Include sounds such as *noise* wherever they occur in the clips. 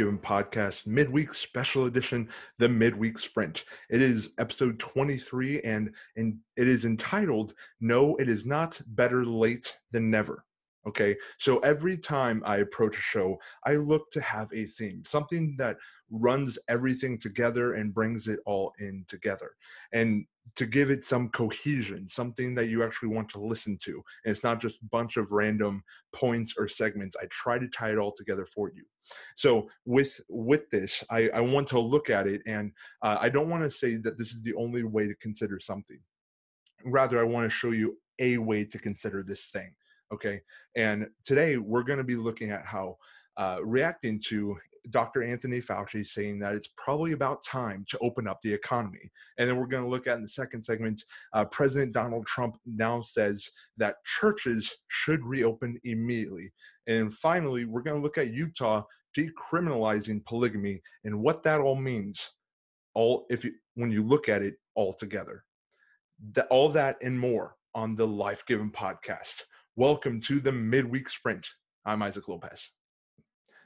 Given Podcast midweek special edition, the midweek sprint. It is episode 23 and, and it is entitled No, It Is Not Better Late Than Never. Okay, so every time I approach a show, I look to have a theme, something that runs everything together and brings it all in together. And to give it some cohesion, something that you actually want to listen to. And it's not just a bunch of random points or segments. I try to tie it all together for you. So with with this, I, I want to look at it, and uh, I don't want to say that this is the only way to consider something. Rather, I want to show you a way to consider this thing. Okay, and today we're going to be looking at how uh, reacting to Dr. Anthony Fauci saying that it's probably about time to open up the economy. And then we're going to look at in the second segment, uh, President Donald Trump now says that churches should reopen immediately. And finally, we're going to look at Utah decriminalizing polygamy and what that all means. All if you when you look at it all together, that all that and more on the Life Given podcast. Welcome to the midweek sprint. I'm Isaac Lopez.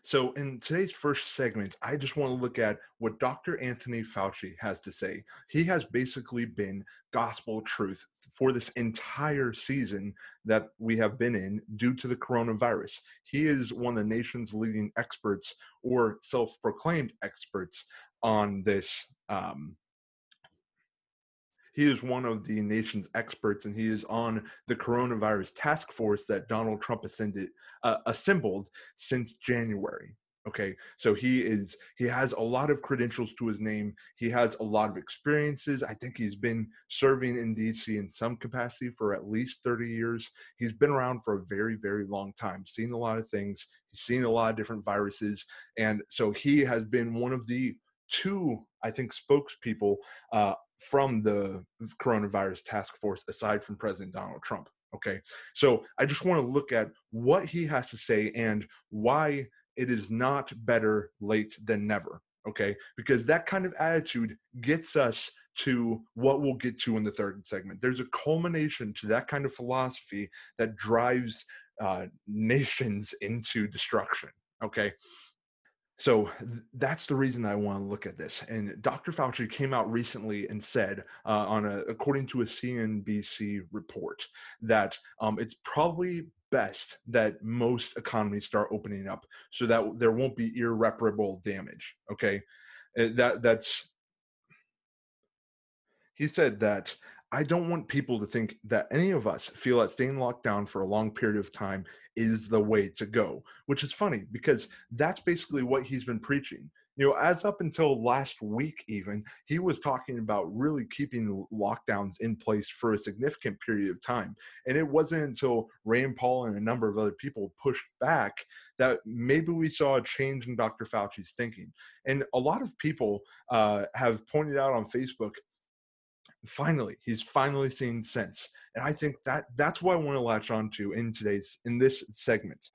So, in today's first segment, I just want to look at what Dr. Anthony Fauci has to say. He has basically been gospel truth for this entire season that we have been in due to the coronavirus. He is one of the nation's leading experts or self proclaimed experts on this um, he is one of the nation's experts, and he is on the coronavirus task force that Donald Trump ascended, uh, assembled since January. Okay, so he is he has a lot of credentials to his name. He has a lot of experiences. I think he's been serving in DC in some capacity for at least 30 years. He's been around for a very, very long time, seen a lot of things. He's seen a lot of different viruses. And so he has been one of the two, I think, spokespeople uh, from the coronavirus task force aside from President Donald Trump. Okay. So I just want to look at what he has to say and why it is not better late than never. Okay. Because that kind of attitude gets us to what we'll get to in the third segment. There's a culmination to that kind of philosophy that drives uh, nations *laughs* into destruction. Okay. So th- that's the reason I want to look at this. And Dr. Fauci came out recently and said, uh, on a according to a CNBC report, that um, it's probably best that most economies start opening up so that there won't be irreparable damage. Okay, uh, that that's. He said that I don't want people to think that any of us feel that staying locked down for a long period of time is the way to go, which is funny because that's basically what he's been preaching. You know, as up until last week, even, he was talking about really keeping lockdowns in place for a significant period of time. And it wasn't until Rand Paul and a number of other people pushed back that maybe we saw a change in Dr. Fauci's thinking. And a lot of people uh, have pointed out on Facebook finally he's finally seen sense and i think that that's what i want to latch on to in today's in this segment.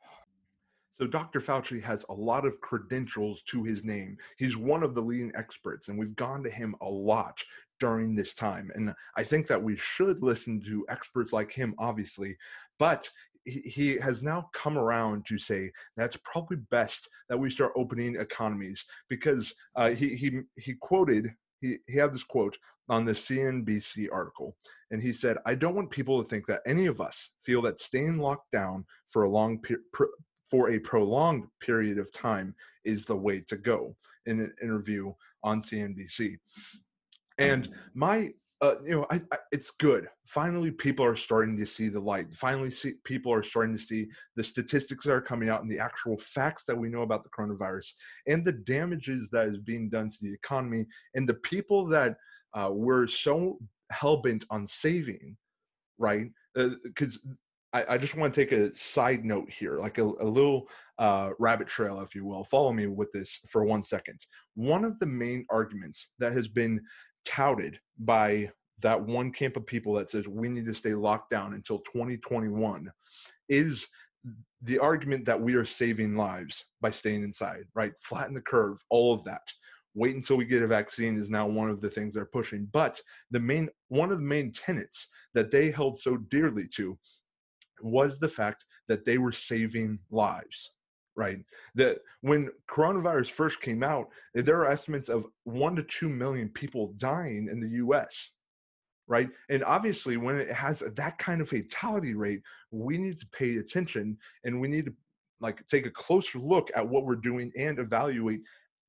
So dr fauci has a lot of credentials to his name. He's one of the leading experts and we've gone to him a lot during this time and i think that we should listen to experts like him obviously but he has now come around to say that's probably best that we start opening economies because uh, he he he quoted he, he had this quote on the CNBC article, and he said, "I don't want people to think that any of us feel that staying locked down for a long per- for a prolonged period of time is the way to go." In an interview on CNBC, and mm. my uh, you know, I, I, it's good. Finally, people are starting to see the light. Finally, see, people are starting to see the statistics that are coming out and the actual facts that we know about the coronavirus and the damages that is being done to the economy and the people that uh, we're so hell bent on saving, right? Because uh, I, I, just want to take a side note here, like a, a little uh, rabbit trail, if you will. Follow me with this for one second. One of the main arguments that has been touted by that one camp of people that says we need to stay locked down until 2021 is the argument that we are saving lives by staying inside, right? Flatten the curve, all of that. Wait until we get a vaccine is now one of the things they're pushing. But the main one of the main tenets that they held so dearly to was the fact that they were saving lives, right? That when coronavirus first came out, there are estimates of one to two million people dying in the US, right? And obviously, when it has that kind of fatality rate, we need to pay attention and we need to like take a closer look at what we're doing and evaluate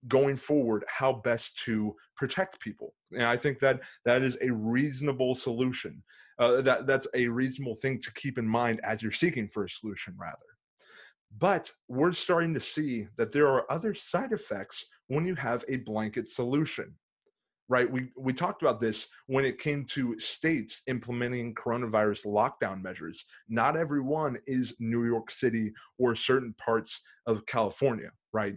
going forward how best to protect people and i think that that is a reasonable solution uh, that that's a reasonable thing to keep in mind as you're seeking for a solution rather but we're starting to see that there are other side effects when you have a blanket solution right? We we talked about this when it came to states implementing coronavirus lockdown measures. Not everyone is new york city or certain parts of california right?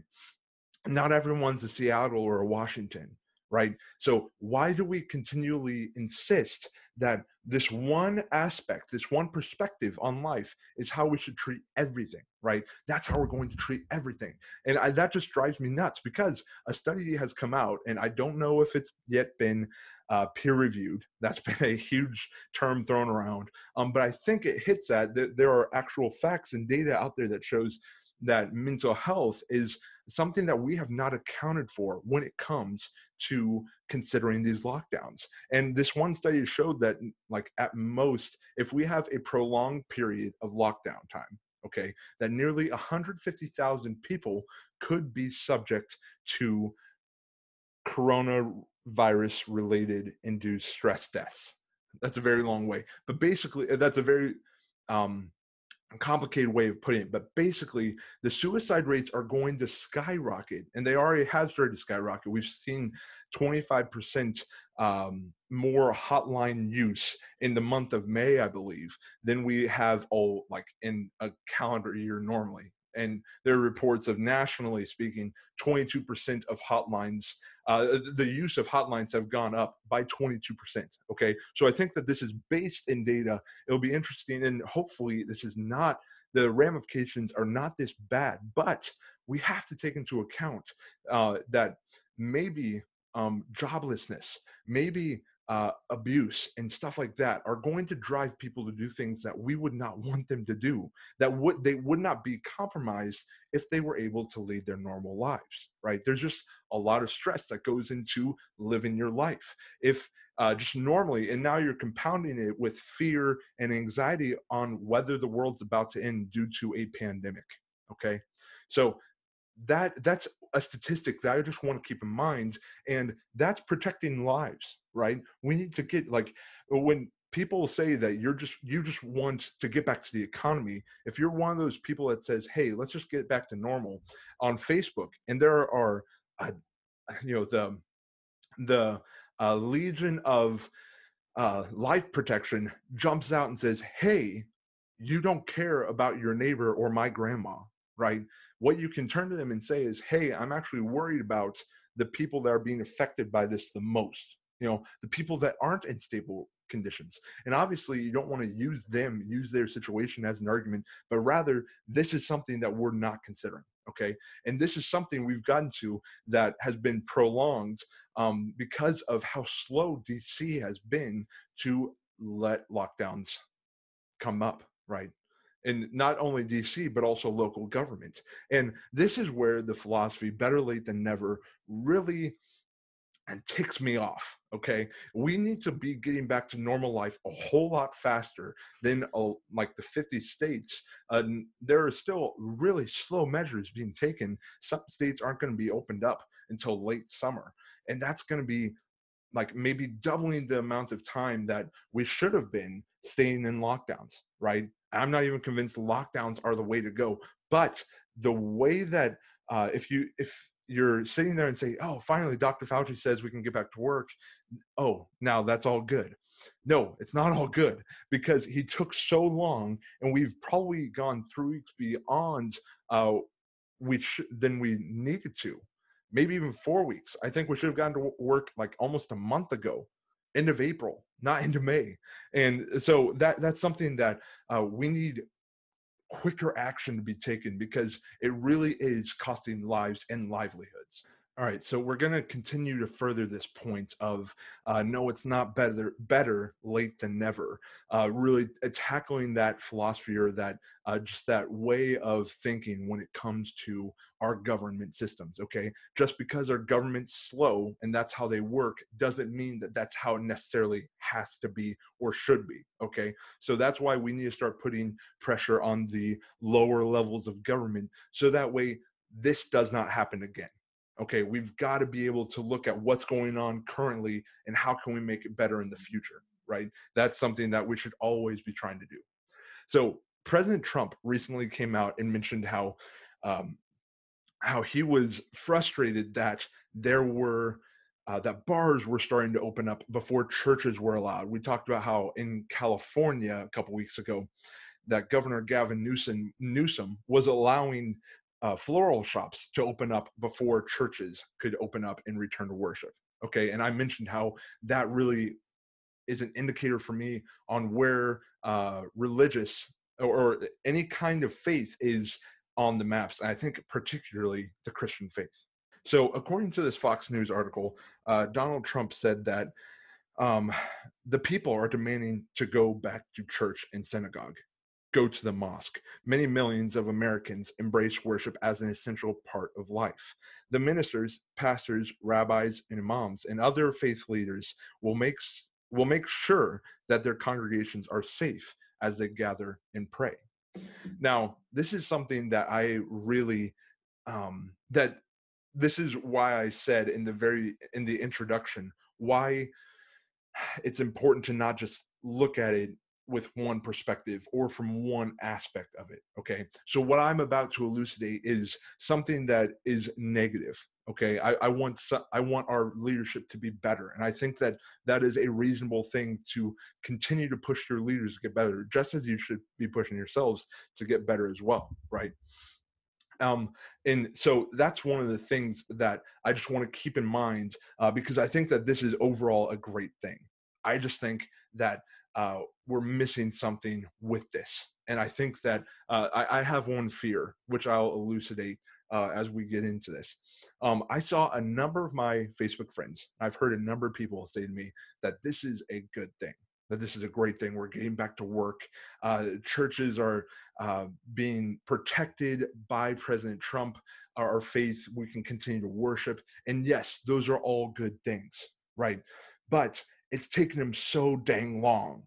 Not everyone's a Seattle or a Washington, right? So why do we continually insist that this one aspect, this one perspective on life is how we should treat everything, right? That's how we're going to treat everything. And I, that just drives me nuts because a study has come out, and I don't know if it's yet been uh, peer reviewed. *laughs* That's been a huge term thrown around. Um, but I think it hits that, that there are actual facts and data out there that shows that mental health is something that we have not accounted for when it comes to considering these lockdowns. And this one study showed that, like, at most, if we have a prolonged period of lockdown time, okay, that nearly 150,000 people could be subject to coronavirus related induced stress deaths. That's a very long way. But basically, that's a very um, complicated way of putting it, but basically the suicide rates are going to skyrocket, and they already have started to skyrocket. We've seen 25% um, more hotline use in the month of May, I believe, than we have all like in a calendar year normally and there are reports of nationally speaking 22% of hotlines uh, the use of hotlines have gone up by 22% okay? So i think that this is based in data. It'll be interesting and hopefully this is not the ramifications are not this bad but we have to take into account uh, that maybe um, joblessness maybe uh, abuse and stuff like that are going to drive people to do things that we would not *laughs* want them to do that would they would not be compromised if they were able to lead their normal lives right? There's just a lot of stress that goes into living your life. If uh, just normally and now you're compounding it with fear and anxiety on whether the world's about to end due to a pandemic okay? So that that's a statistic that I just want to keep in mind, and that's protecting lives, right? We need to get like when people say that you're just you just want to get back to the economy if you're one of those people that says hey let's just get back to normal on facebook and there are uh, you know the the uh, legion of uh, life protection jumps out and says hey you don't care about your neighbor or my grandma right what you can turn to them and say is hey i'm actually worried about the people that are being affected by this the most you know the people that aren't in stable conditions and obviously you don't want to use them use their situation as an argument but rather this is something that we're not considering okay and this is something we've gotten to that has been prolonged um, because of how slow dc has been to let lockdowns come up right and not only DC, but also local government. And this is where the philosophy better late than never really and ticks me off. Okay, we need to be getting back to normal life a whole lot faster than uh, like the 50 states. Uh, there are still really slow measures being taken. Some states aren't going to be opened up until late summer, and that's going to be like maybe doubling the amount of time that we should have been staying in lockdowns, right? I'm not even convinced lockdowns are the way to go. But the way that uh, if you if you're sitting there and say, "Oh, finally, Dr. Fauci says we can get back to work," oh, now that's all good. No, it's not all good because he took so long, and we've probably gone three weeks beyond uh, which than we needed to. Maybe even four weeks. I think we should have gotten to work like almost a month ago end of April, not *laughs* into May. And so that that's something that uh, we need quicker action to be taken because it really is costing lives and livelihoods. All right, so we're going to continue to further this point of uh, no, it's not better better late than never. Uh, really uh, tackling that philosophy or that uh, just that way of thinking when it comes to our government systems. Okay, just because our government's slow and that's how they work doesn't mean that that's how it necessarily has to be or should be. Okay, so that's why we need to start putting pressure on the lower levels of government so that way this does not happen again okay we've got to be able to look at what's going on currently and how can we make it better in the future right? That's something that we should always be trying to do. So president trump recently came out and mentioned how um, how he was frustrated that there were uh, that bars were starting to open up before churches were allowed. We talked about how in California a couple weeks ago, that Governor Gavin Newsom, Newsom was allowing uh, floral shops to open up before churches could open up and return to worship. Okay, and I mentioned how that really is an indicator for me on where uh, religious or, or any kind of faith is on the maps. And I think particularly the Christian faith. So, according to this Fox News article, uh, Donald Trump said that um, the people are demanding to go back to church and synagogue go to the mosque. Many millions of Americans embrace worship as an essential part of life. The ministers, pastors, rabbis, and imams, and other faith leaders will make will make sure that their congregations are safe as they gather and pray. Now, this is something that I really um, that this is why I said in the very in the introduction why it's important to not just look at it with one perspective or from one aspect of it okay? So what i'm about to elucidate is something that is negative okay? I, I want i want our leadership to be better and i think that that is a reasonable thing to continue to push your leaders to get better just as you should be pushing yourselves to get better as well right? Um, and so that's one of the things that i just want to keep in mind uh, because i think that this is overall a great thing. I just think that uh, we're missing something with this. And I think that uh, I, I, have one fear, which I'll elucidate uh, as we get into this. Um, I saw a number of my Facebook friends, I've heard a number of people say to me that this is a good thing, that this is a great thing. We're getting back to work. Uh, churches are uh, being protected by President Trump. Our, our faith, we can continue to worship. And yes, those are all good things, right? But it's taken him so dang long.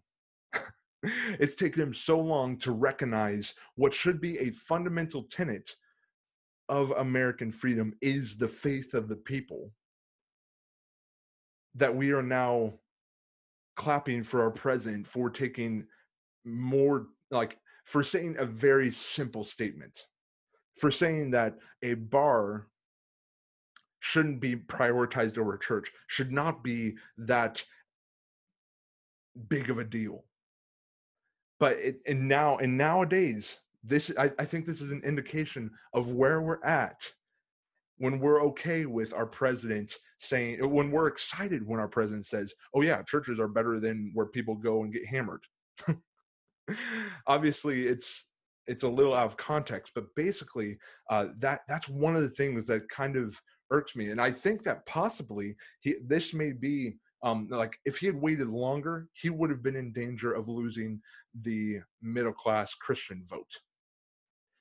*laughs* it's taken him so long to recognize what should be a fundamental tenet of American freedom is the faith of the people. That we are now clapping for our president for taking more, like, for saying a very simple statement, for saying that a bar shouldn't be prioritized over church, should not be that big of a deal. But it, and now and nowadays, this I, I think this is an indication of where we're at when we're okay with our president saying when we're excited when our president says, "Oh yeah, churches are better than where people go and get hammered." *laughs* Obviously, it's it's a little out of context, but basically, uh, that that's one of the things that kind of irks me, and I think that possibly he this may be um, like if he had waited longer, he would have been in danger of losing the middle class Christian vote.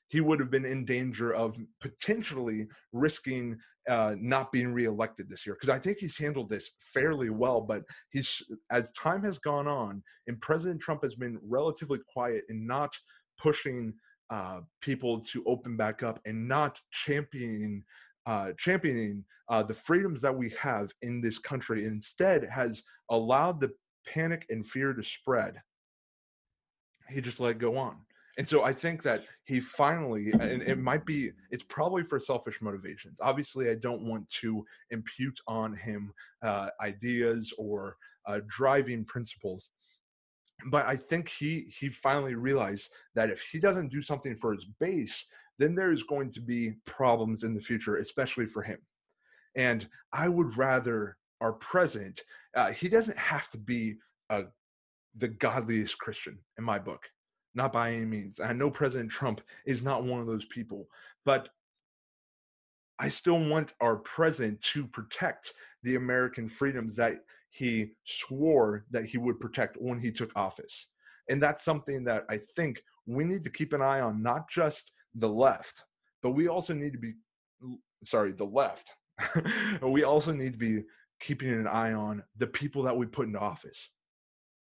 He would have been in danger of potentially risking uh, not being reelected this year because I think he's handled this fairly well. But he's as time has gone on, and President Trump has been relatively quiet and not pushing uh, people to open back up and not championing uh, championing uh, the freedoms that we have in this country instead has allowed the panic and fear to spread. He just let it go on. And so i think that he finally and it might be it's probably for selfish motivations. Obviously i don't want to impute on him uh, ideas or uh, driving principles but i think he he finally realized that if he doesn't do something for his base then there's going to be problems in the future, especially for him. And I would rather our president, uh, he doesn't have to be uh, the godliest Christian in my book, not by any means. I know President Trump is not one of those people, but I still want our president to protect the American freedoms that he swore that he would protect when he took office. And that's something that I think we need to keep an eye on, not just the left, but we also need to be, sorry, the left. *laughs* we also need to be keeping an eye on the people that we put into office.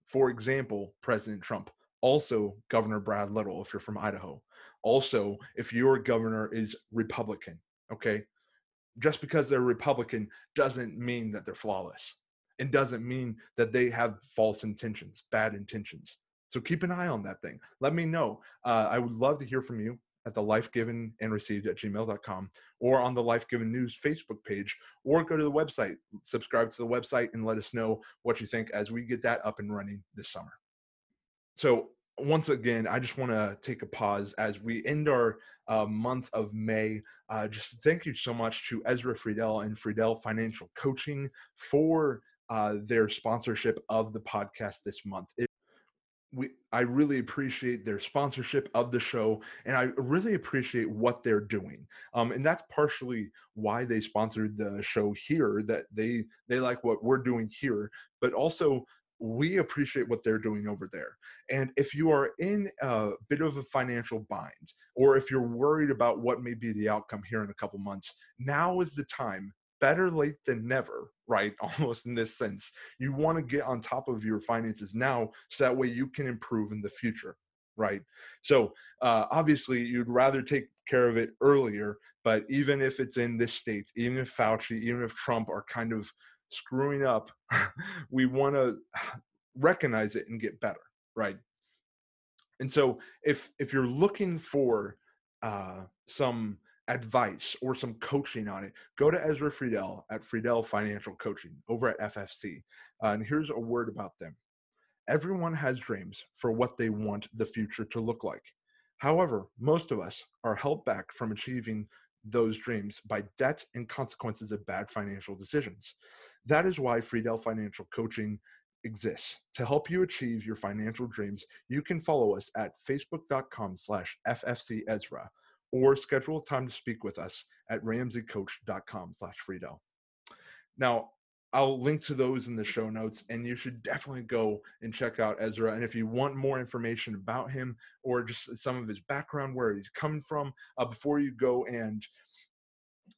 For example, President Trump, also Governor Brad Little, if you're from Idaho. Also, if your governor is Republican, okay? Just because they're Republican doesn't mean that they're flawless. It doesn't mean that they have false intentions, bad intentions. So keep an eye on that thing. Let me know. Uh, I would love to hear from you at the life given and received at gmail.com or on the life given news facebook page or go to the website subscribe to the website and let us know what you think as we get that up and running this summer. So once again i just want to take a pause as we end our uh, month of may. Uh, just thank you so much to ezra friedel and friedel financial coaching for uh, their sponsorship of the podcast this month. it we I really appreciate their sponsorship of the show, and I really appreciate what they're doing. Um, and that's partially why they sponsored the show here. That they they like what we're doing here, but also we appreciate what they're doing over there. And if you are in a bit of a financial bind, or if you're worried about what may be the outcome here in a couple months, now is the time better late than never, right? *laughs* Almost in this sense. You want to get on top of your finances now so that way you can improve in the future, right? So uh, obviously, you'd rather take care of it earlier, but even if it's in this state, even if Fauci, even if Trump are kind of screwing up, *laughs* we want to *sighs* recognize it and get better, right? And so if if you're looking for uh, some advice or some coaching on it, go to Ezra Friedel at Friedel Financial Coaching over at FFC. Uh, and here's a word about them everyone has dreams for what they want the future to look like. However, most of us are held back from achieving those dreams by debt and consequences of bad financial decisions. That is why Friedel Financial Coaching exists to help you achieve your financial dreams you can follow us at facebook.com slash ffc ezra or schedule a time to speak with us at ramseycoach.com slash Friedel. Now, I'll link to those in the show notes, and you should definitely go and check out Ezra. And if you want more information about him or just some of his background, where he's coming from, uh, before you go and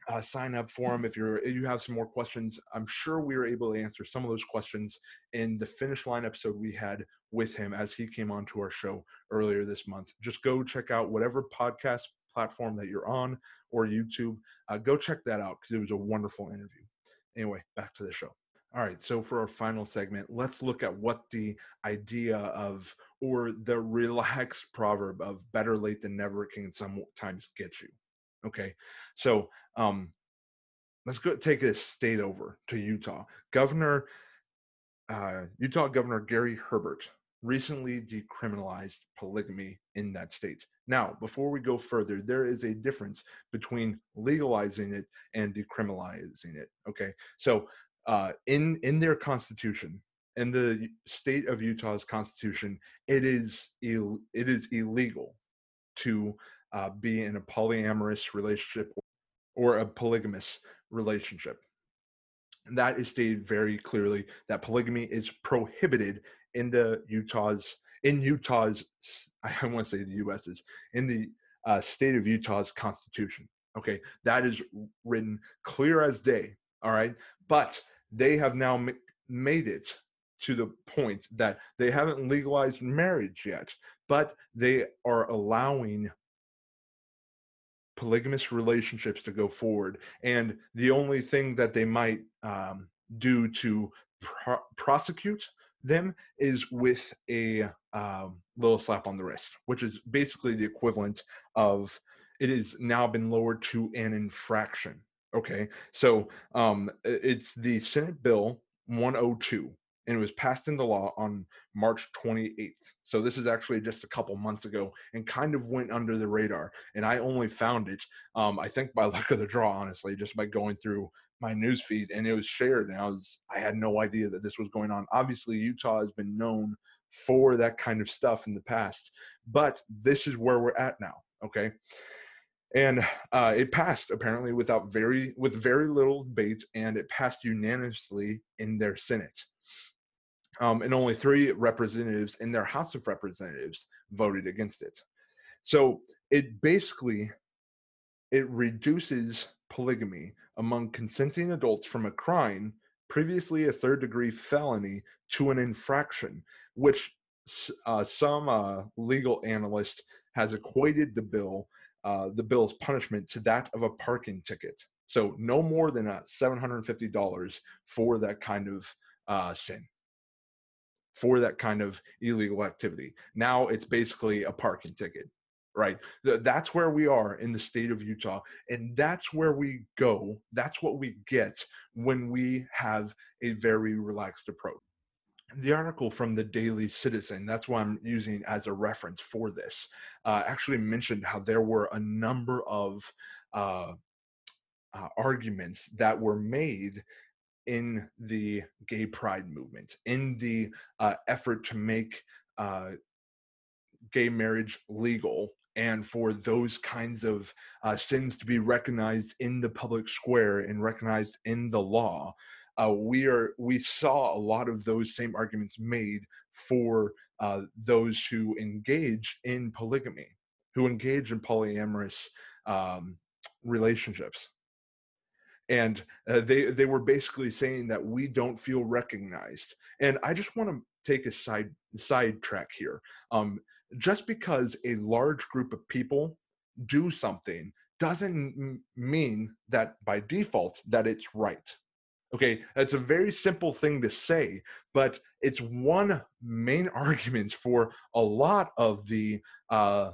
uh, sign up for him if you're if you have some more questions i'm sure we were able to answer some of those questions in the finish line episode we had with him as he came on to our show earlier this month just go check out whatever podcast platform that you're on or YouTube. Uh, go check that out because it was a wonderful interview. Anyway, back to the show. All right, so for our final segment, let's look at what the idea of or the relaxed *laughs* proverb of better late than never can sometimes get you. Okay, so um, let's go take a state over to Utah. Governor, uh, Utah Governor Gary Herbert recently decriminalized polygamy in that state. Now, before we go further, there is a difference between legalizing it and decriminalizing it. Okay, so uh, in in their constitution, in the state of Utah's constitution, it is Ill, it is illegal to uh, be in a polyamorous relationship or a polygamous relationship. And that is stated very clearly that polygamy is prohibited in the Utah's in Utah's *laughs* I want to say the U.S.'s in the uh, state of Utah's constitution. Okay, that is written clear as day. All right, but they have now m- made it to the point that they haven't legalized marriage yet, but they are allowing polygamous relationships to go forward. And the only thing that they might um, do to pro- prosecute them is with a um, little slap on the wrist, which is basically the equivalent of it has now been lowered to an infraction. Okay, so um, it's the Senate Bill 102, and it was passed into law on March 28th. So this is actually just a couple months ago, and kind of went under the radar. And I only found it, um, I think, by *laughs* luck of the draw, honestly, just by going through my news feed and it was shared and I was I had no idea that this was going on. Obviously Utah has been known for that kind of stuff in the past, but this is where we're at now, okay? and uh, it passed apparently without very with very little debate and it passed unanimously in their senate um, and only three representatives in their house of representatives voted against it so it basically it reduces polygamy among consenting adults from a crime previously a third degree felony to an infraction which uh, some uh, legal analyst has equated the bill uh, the bill's punishment to that of a parking ticket. So no more than a $750 for that kind of uh, sin, for that kind of illegal activity. Now it's basically a parking ticket, right? That's where we are in the state of Utah. And that's where we go. That's what we get when we have a very relaxed approach the article from the Daily Citizen, that's why I'm using as a reference for this, uh, actually mentioned how there were a number of uh, uh, arguments that were made in the gay pride movement, in the uh, effort to make uh, gay marriage legal and for those kinds of uh, sins to be recognized in the public square and recognized in the law uh, we are we saw a lot of those same arguments made for uh, those who engage in polygamy, who engage in polyamorous um, relationships, and uh, they they were basically saying that we don't feel recognized. And I just want to take a side side track here. Um, just because a large group of people do something doesn't mean that by default that it's right Okay, that's a very simple thing to say, but it's one main *laughs* argument for a lot of the uh,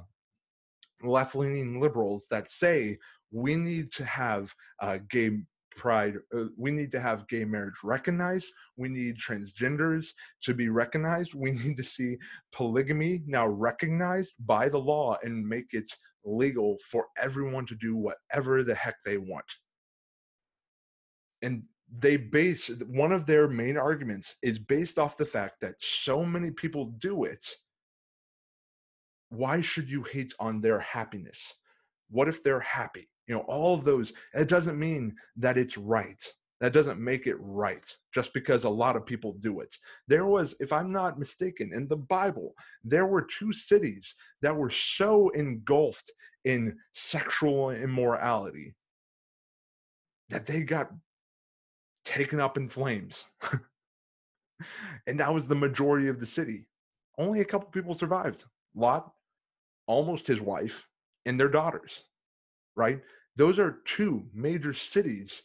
left leaning liberals that say we need to have uh, gay pride, uh, we need to have gay marriage recognized, we need transgenders to be recognized, we *laughs* need to see polygamy now recognized by the law and make it legal for everyone to do whatever the heck they want. And they base one of their main arguments is based off the fact that so many people do it. Why should you hate on their happiness? What if they're happy you know all of those it doesn't mean that it's right that doesn't make it right just because a lot of people do it there was if i'm not mistaken in the bible there were two cities that were so engulfed in sexual immorality that they got taken up in flames. *laughs* and that was the majority of the city. Only a couple people survived. Lot, almost his wife, and their daughters, right? Those are two major cities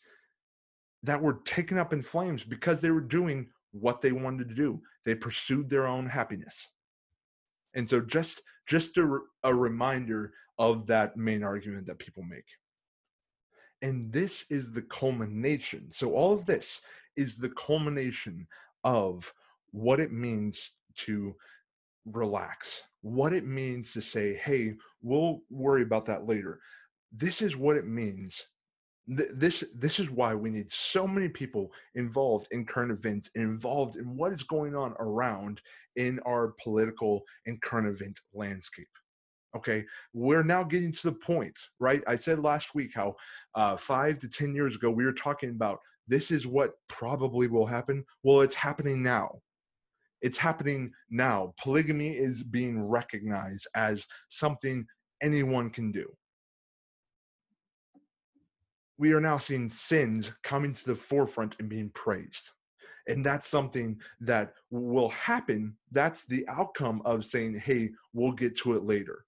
that were taken up in flames because they were doing what they wanted to do. They pursued their own happiness. And so just just a, a reminder of that main argument that people make. And this is the culmination. So, all of this is the culmination of what it means to relax, what it means to say, hey, we'll worry about that later. This is what it means. This this is why we need so many people involved in current events and involved in what is going on around in our political and current event landscape. Okay, we're now getting to the point, right? I said last week how uh, five to 10 years ago we were talking about this is what probably will happen. Well, it's happening now. It's happening now. Polygamy is being recognized as something anyone can do. We are now seeing sins coming to the forefront and being praised and that's something that will happen that's the outcome of saying hey we'll get to it later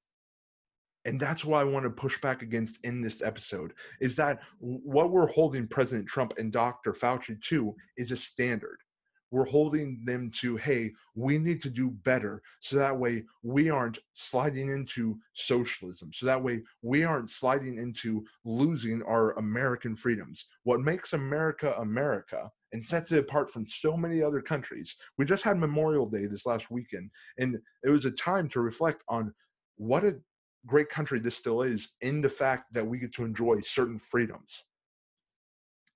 and that's why I want to push back against in this episode is that what we're holding President Trump and Dr. Fauci to is a standard. We're holding them to, hey, we need to do better so that way we aren't sliding into socialism. So that way we aren't sliding into losing our American freedoms. What makes America America and sets it apart from so many other countries. We just had Memorial Day this last weekend, and it was a time to reflect on what a great country this still is in the fact that we get to enjoy certain freedoms.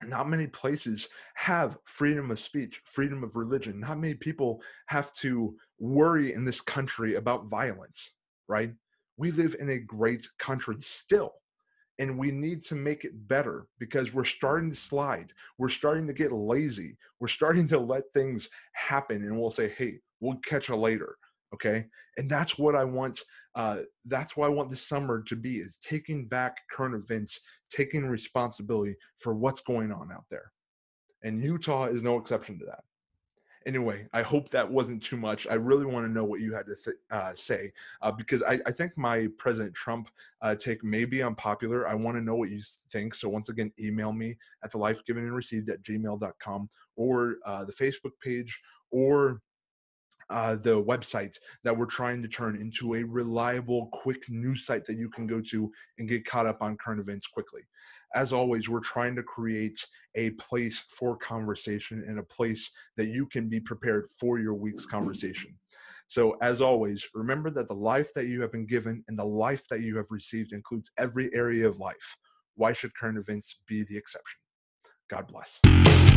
Not many places have freedom of speech, freedom of religion. Not many people have to worry in this country about violence, right? We live in a great country still. and we need to make it better because we're starting to slide. We're starting to get lazy. We're starting to let things happen and we'll say, hey, we'll catch you later. Okay. And that's what I want. Uh, that's what I want this summer to be is taking back current events, taking responsibility for what's going on out there. And Utah is no exception to that anyway, I hope that wasn't too much. I really want to know what you had to th- uh, say uh, because I, I, think my President Trump uh, take may be unpopular. I want to know what you think. So once again, email me at the life given and received at gmail.com or uh, the Facebook page or uh, the website that we're trying to turn into a reliable, quick news site that you can go to and get caught up on current events quickly as always, we're trying to create a place for conversation and a place that you can be prepared for your week's conversation. So, as always, remember that the life that you have been given and the life that you have received includes every area of life. Why should current events be the exception? God bless.